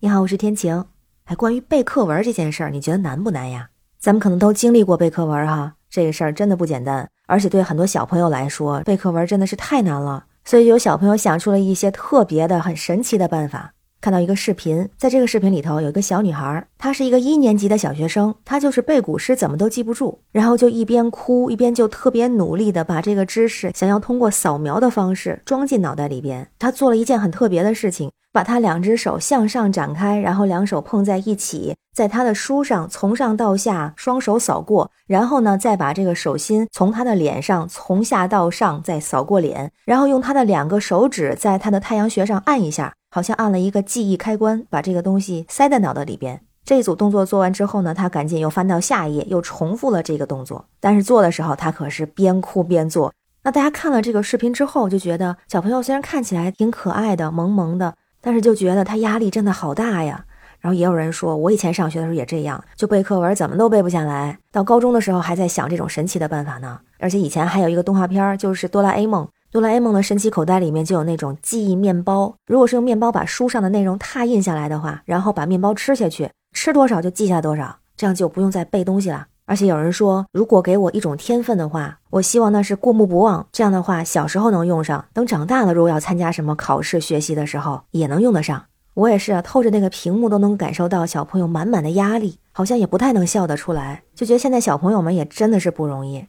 你好，我是天晴。哎，关于背课文这件事儿，你觉得难不难呀？咱们可能都经历过背课文哈，这个事儿真的不简单，而且对很多小朋友来说，背课文真的是太难了。所以有小朋友想出了一些特别的、很神奇的办法。看到一个视频，在这个视频里头有一个小女孩，她是一个一年级的小学生，她就是背古诗怎么都记不住，然后就一边哭一边就特别努力的把这个知识想要通过扫描的方式装进脑袋里边。她做了一件很特别的事情，把她两只手向上展开，然后两手碰在一起，在她的书上从上到下双手扫过，然后呢再把这个手心从她的脸上从下到上再扫过脸，然后用她的两个手指在她的太阳穴上按一下。好像按了一个记忆开关，把这个东西塞在脑袋里边。这组动作做完之后呢，他赶紧又翻到下一页，又重复了这个动作。但是做的时候，他可是边哭边做。那大家看了这个视频之后，就觉得小朋友虽然看起来挺可爱的、萌萌的，但是就觉得他压力真的好大呀。然后也有人说，我以前上学的时候也这样，就背课文怎么都背不下来。到高中的时候还在想这种神奇的办法呢。而且以前还有一个动画片，就是哆啦 A 梦。哆啦 A 梦的神奇口袋里面就有那种记忆面包，如果是用面包把书上的内容拓印下来的话，然后把面包吃下去，吃多少就记下多少，这样就不用再背东西了。而且有人说，如果给我一种天分的话，我希望那是过目不忘，这样的话小时候能用上，等长大了如果要参加什么考试学习的时候也能用得上。我也是啊，透着那个屏幕都能感受到小朋友满满的压力，好像也不太能笑得出来，就觉得现在小朋友们也真的是不容易。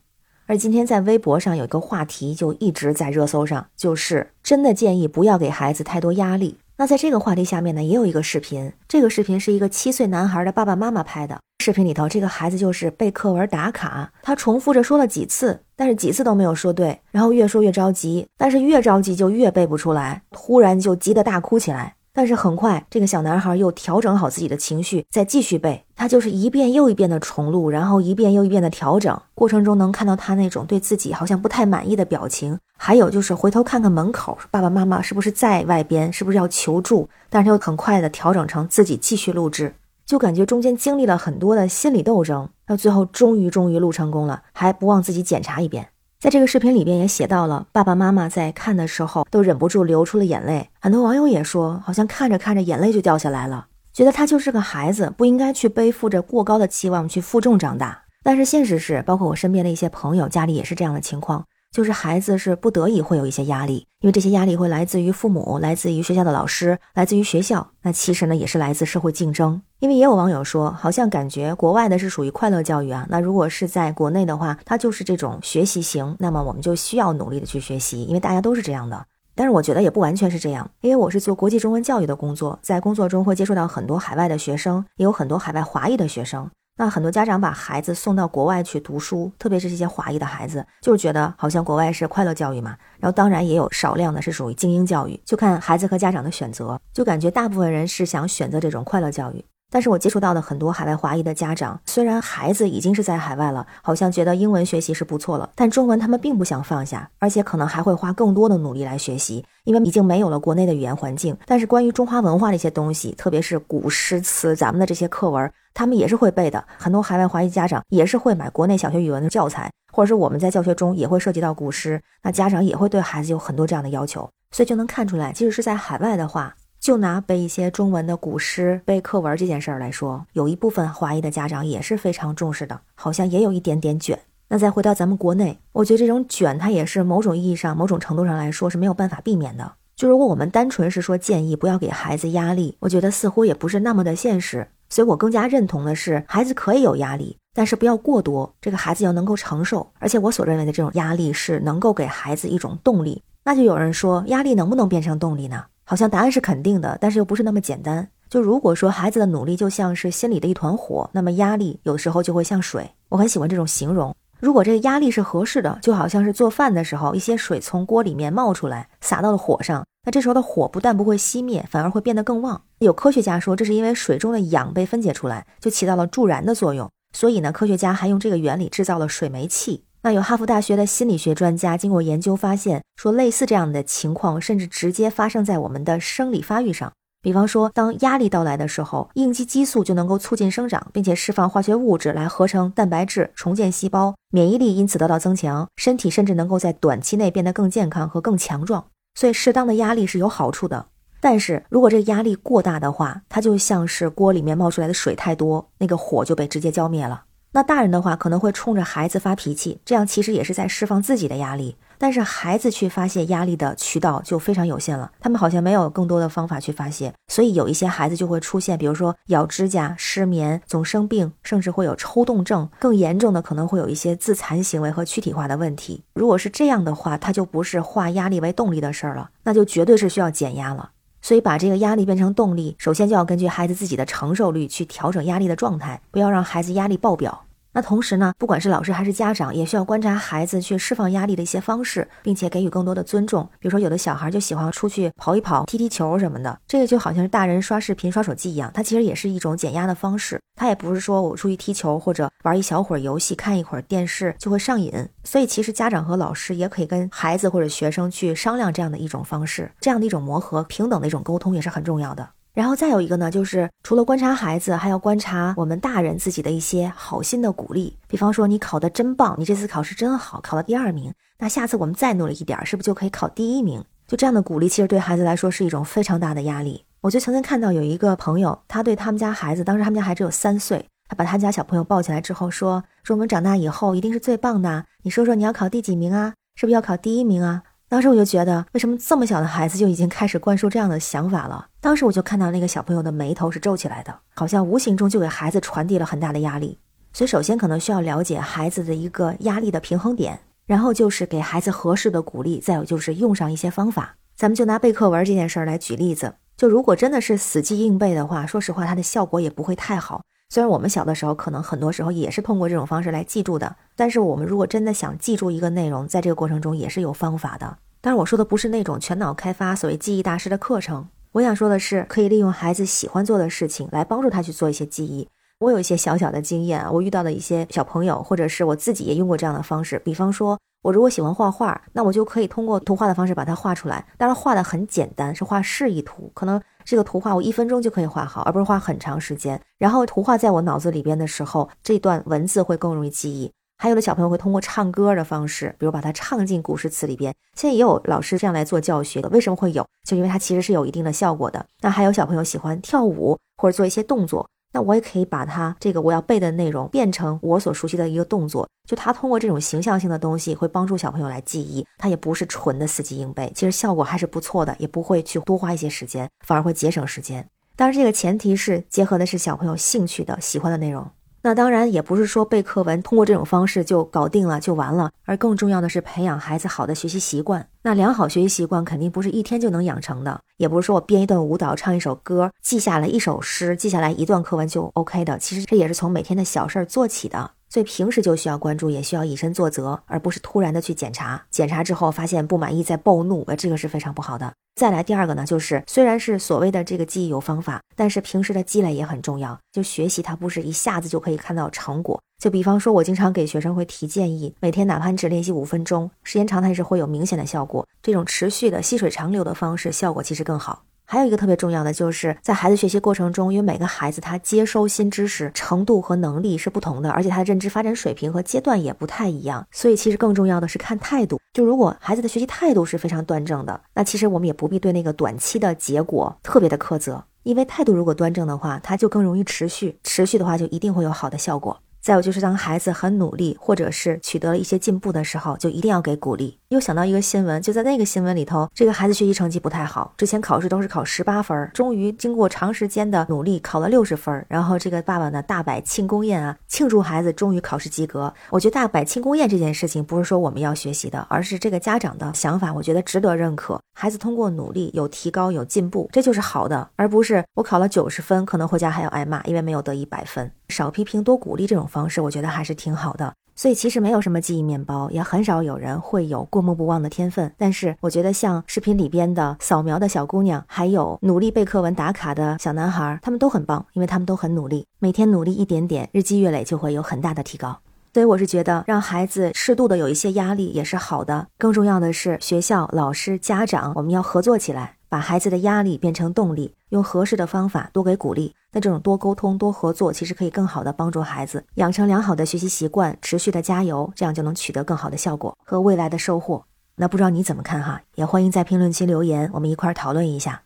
而今天在微博上有一个话题就一直在热搜上，就是真的建议不要给孩子太多压力。那在这个话题下面呢，也有一个视频，这个视频是一个七岁男孩的爸爸妈妈拍的。视频里头这个孩子就是背课文打卡，他重复着说了几次，但是几次都没有说对，然后越说越着急，但是越着急就越背不出来，突然就急得大哭起来。但是很快，这个小男孩又调整好自己的情绪，再继续背。他就是一遍又一遍的重录，然后一遍又一遍的调整。过程中能看到他那种对自己好像不太满意的表情，还有就是回头看看门口，爸爸妈妈是不是在外边，是不是要求助？但是又很快的调整成自己继续录制，就感觉中间经历了很多的心理斗争，到最后终于终于录成功了，还不忘自己检查一遍。在这个视频里边也写到了，爸爸妈妈在看的时候都忍不住流出了眼泪。很多网友也说，好像看着看着眼泪就掉下来了，觉得他就是个孩子，不应该去背负着过高的期望去负重长大。但是现实是，包括我身边的一些朋友家里也是这样的情况。就是孩子是不得已会有一些压力，因为这些压力会来自于父母，来自于学校的老师，来自于学校。那其实呢，也是来自社会竞争。因为也有网友说，好像感觉国外的是属于快乐教育啊。那如果是在国内的话，它就是这种学习型，那么我们就需要努力的去学习，因为大家都是这样的。但是我觉得也不完全是这样，因为我是做国际中文教育的工作，在工作中会接触到很多海外的学生，也有很多海外华裔的学生。那很多家长把孩子送到国外去读书，特别是这些华裔的孩子，就是觉得好像国外是快乐教育嘛。然后当然也有少量的是属于精英教育，就看孩子和家长的选择。就感觉大部分人是想选择这种快乐教育。但是我接触到的很多海外华裔的家长，虽然孩子已经是在海外了，好像觉得英文学习是不错了，但中文他们并不想放下，而且可能还会花更多的努力来学习，因为已经没有了国内的语言环境。但是关于中华文化的一些东西，特别是古诗词，咱们的这些课文，他们也是会背的。很多海外华裔家长也是会买国内小学语文的教材，或者是我们在教学中也会涉及到古诗，那家长也会对孩子有很多这样的要求，所以就能看出来，即使是在海外的话。就拿背一些中文的古诗、背课文这件事儿来说，有一部分华裔的家长也是非常重视的，好像也有一点点卷。那再回到咱们国内，我觉得这种卷，它也是某种意义上、某种程度上来说是没有办法避免的。就如果我们单纯是说建议不要给孩子压力，我觉得似乎也不是那么的现实。所以我更加认同的是，孩子可以有压力，但是不要过多，这个孩子要能够承受。而且我所认为的这种压力是能够给孩子一种动力。那就有人说，压力能不能变成动力呢？好像答案是肯定的，但是又不是那么简单。就如果说孩子的努力就像是心里的一团火，那么压力有时候就会像水。我很喜欢这种形容。如果这个压力是合适的，就好像是做饭的时候，一些水从锅里面冒出来，洒到了火上，那这时候的火不但不会熄灭，反而会变得更旺。有科学家说，这是因为水中的氧被分解出来，就起到了助燃的作用。所以呢，科学家还用这个原理制造了水煤气。那有哈佛大学的心理学专家经过研究发现，说类似这样的情况，甚至直接发生在我们的生理发育上。比方说，当压力到来的时候，应激激素就能够促进生长，并且释放化学物质来合成蛋白质，重建细胞，免疫力因此得到增强，身体甚至能够在短期内变得更健康和更强壮。所以，适当的压力是有好处的。但是如果这个压力过大的话，它就像是锅里面冒出来的水太多，那个火就被直接浇灭了。那大人的话可能会冲着孩子发脾气，这样其实也是在释放自己的压力。但是孩子去发泄压力的渠道就非常有限了，他们好像没有更多的方法去发泄，所以有一些孩子就会出现，比如说咬指甲、失眠、总生病，甚至会有抽动症，更严重的可能会有一些自残行为和躯体化的问题。如果是这样的话，他就不是化压力为动力的事儿了，那就绝对是需要减压了。所以把这个压力变成动力，首先就要根据孩子自己的承受率去调整压力的状态，不要让孩子压力爆表。那同时呢，不管是老师还是家长，也需要观察孩子去释放压力的一些方式，并且给予更多的尊重。比如说，有的小孩就喜欢出去跑一跑、踢踢球什么的，这个就好像是大人刷视频、刷手机一样，它其实也是一种减压的方式。它也不是说我出去踢球或者玩一小会儿游戏、看一会儿电视就会上瘾。所以，其实家长和老师也可以跟孩子或者学生去商量这样的一种方式，这样的一种磨合、平等的一种沟通也是很重要的。然后再有一个呢，就是除了观察孩子，还要观察我们大人自己的一些好心的鼓励。比方说，你考得真棒，你这次考试真好，考了第二名，那下次我们再努力一点，是不是就可以考第一名？就这样的鼓励，其实对孩子来说是一种非常大的压力。我就曾经看到有一个朋友，他对他们家孩子，当时他们家孩子有三岁，他把他家小朋友抱起来之后说：“说我们长大以后一定是最棒的，你说说你要考第几名啊？是不是要考第一名啊？”当时我就觉得，为什么这么小的孩子就已经开始灌输这样的想法了？当时我就看到那个小朋友的眉头是皱起来的，好像无形中就给孩子传递了很大的压力。所以，首先可能需要了解孩子的一个压力的平衡点，然后就是给孩子合适的鼓励，再有就是用上一些方法。咱们就拿背课文这件事儿来举例子，就如果真的是死记硬背的话，说实话，它的效果也不会太好。虽然我们小的时候可能很多时候也是通过这种方式来记住的，但是我们如果真的想记住一个内容，在这个过程中也是有方法的。当然，我说的不是那种全脑开发、所谓记忆大师的课程。我想说的是，可以利用孩子喜欢做的事情来帮助他去做一些记忆。我有一些小小的经验，我遇到的一些小朋友，或者是我自己也用过这样的方式。比方说，我如果喜欢画画，那我就可以通过图画的方式把它画出来。当然，画的很简单，是画示意图，可能这个图画我一分钟就可以画好，而不是画很长时间。然后图画在我脑子里边的时候，这段文字会更容易记忆。还有的小朋友会通过唱歌的方式，比如把它唱进古诗词里边。现在也有老师这样来做教学的。为什么会有？就因为它其实是有一定的效果的。那还有小朋友喜欢跳舞或者做一些动作，那我也可以把它这个我要背的内容变成我所熟悉的一个动作。就它通过这种形象性的东西，会帮助小朋友来记忆。它也不是纯的死记硬背，其实效果还是不错的，也不会去多花一些时间，反而会节省时间。当然，这个前提是结合的是小朋友兴趣的、喜欢的内容。那当然也不是说背课文通过这种方式就搞定了就完了，而更重要的是培养孩子好的学习习惯。那良好学习习惯肯定不是一天就能养成的，也不是说我编一段舞蹈、唱一首歌、记下来一首诗、记下来一段课文就 OK 的。其实这也是从每天的小事儿做起的。所以平时就需要关注，也需要以身作则，而不是突然的去检查。检查之后发现不满意再暴怒，呃，这个是非常不好的。再来第二个呢，就是虽然是所谓的这个记忆有方法，但是平时的积累也很重要。就学习它不是一下子就可以看到成果。就比方说，我经常给学生会提建议，每天哪怕你只练习五分钟，时间长它也是会有明显的效果。这种持续的细水长流的方式，效果其实更好。还有一个特别重要的，就是在孩子学习过程中，因为每个孩子他接收新知识程度和能力是不同的，而且他的认知发展水平和阶段也不太一样，所以其实更重要的是看态度。就如果孩子的学习态度是非常端正的，那其实我们也不必对那个短期的结果特别的苛责，因为态度如果端正的话，他就更容易持续，持续的话就一定会有好的效果。再有就是，当孩子很努力，或者是取得了一些进步的时候，就一定要给鼓励。又想到一个新闻，就在那个新闻里头，这个孩子学习成绩不太好，之前考试都是考十八分，终于经过长时间的努力考了六十分。然后这个爸爸呢，大摆庆功宴啊，庆祝孩子终于考试及格。我觉得大摆庆功宴这件事情，不是说我们要学习的，而是这个家长的想法，我觉得值得认可。孩子通过努力有提高有进步，这就是好的，而不是我考了九十分，可能回家还要挨骂，因为没有得一百分。少批评多鼓励这种方式，我觉得还是挺好的。所以其实没有什么记忆面包，也很少有人会有过目不忘的天分。但是我觉得像视频里边的扫描的小姑娘，还有努力背课文打卡的小男孩，他们都很棒，因为他们都很努力，每天努力一点点，日积月累就会有很大的提高。所以我是觉得让孩子适度的有一些压力也是好的。更重要的是，学校、老师、家长，我们要合作起来。把孩子的压力变成动力，用合适的方法多给鼓励。那这种多沟通、多合作，其实可以更好的帮助孩子养成良好的学习习惯，持续的加油，这样就能取得更好的效果和未来的收获。那不知道你怎么看哈？也欢迎在评论区留言，我们一块儿讨论一下。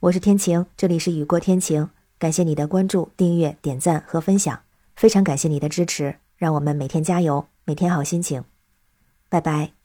我是天晴，这里是雨过天晴。感谢你的关注、订阅、点赞和分享，非常感谢你的支持，让我们每天加油，每天好心情。拜拜。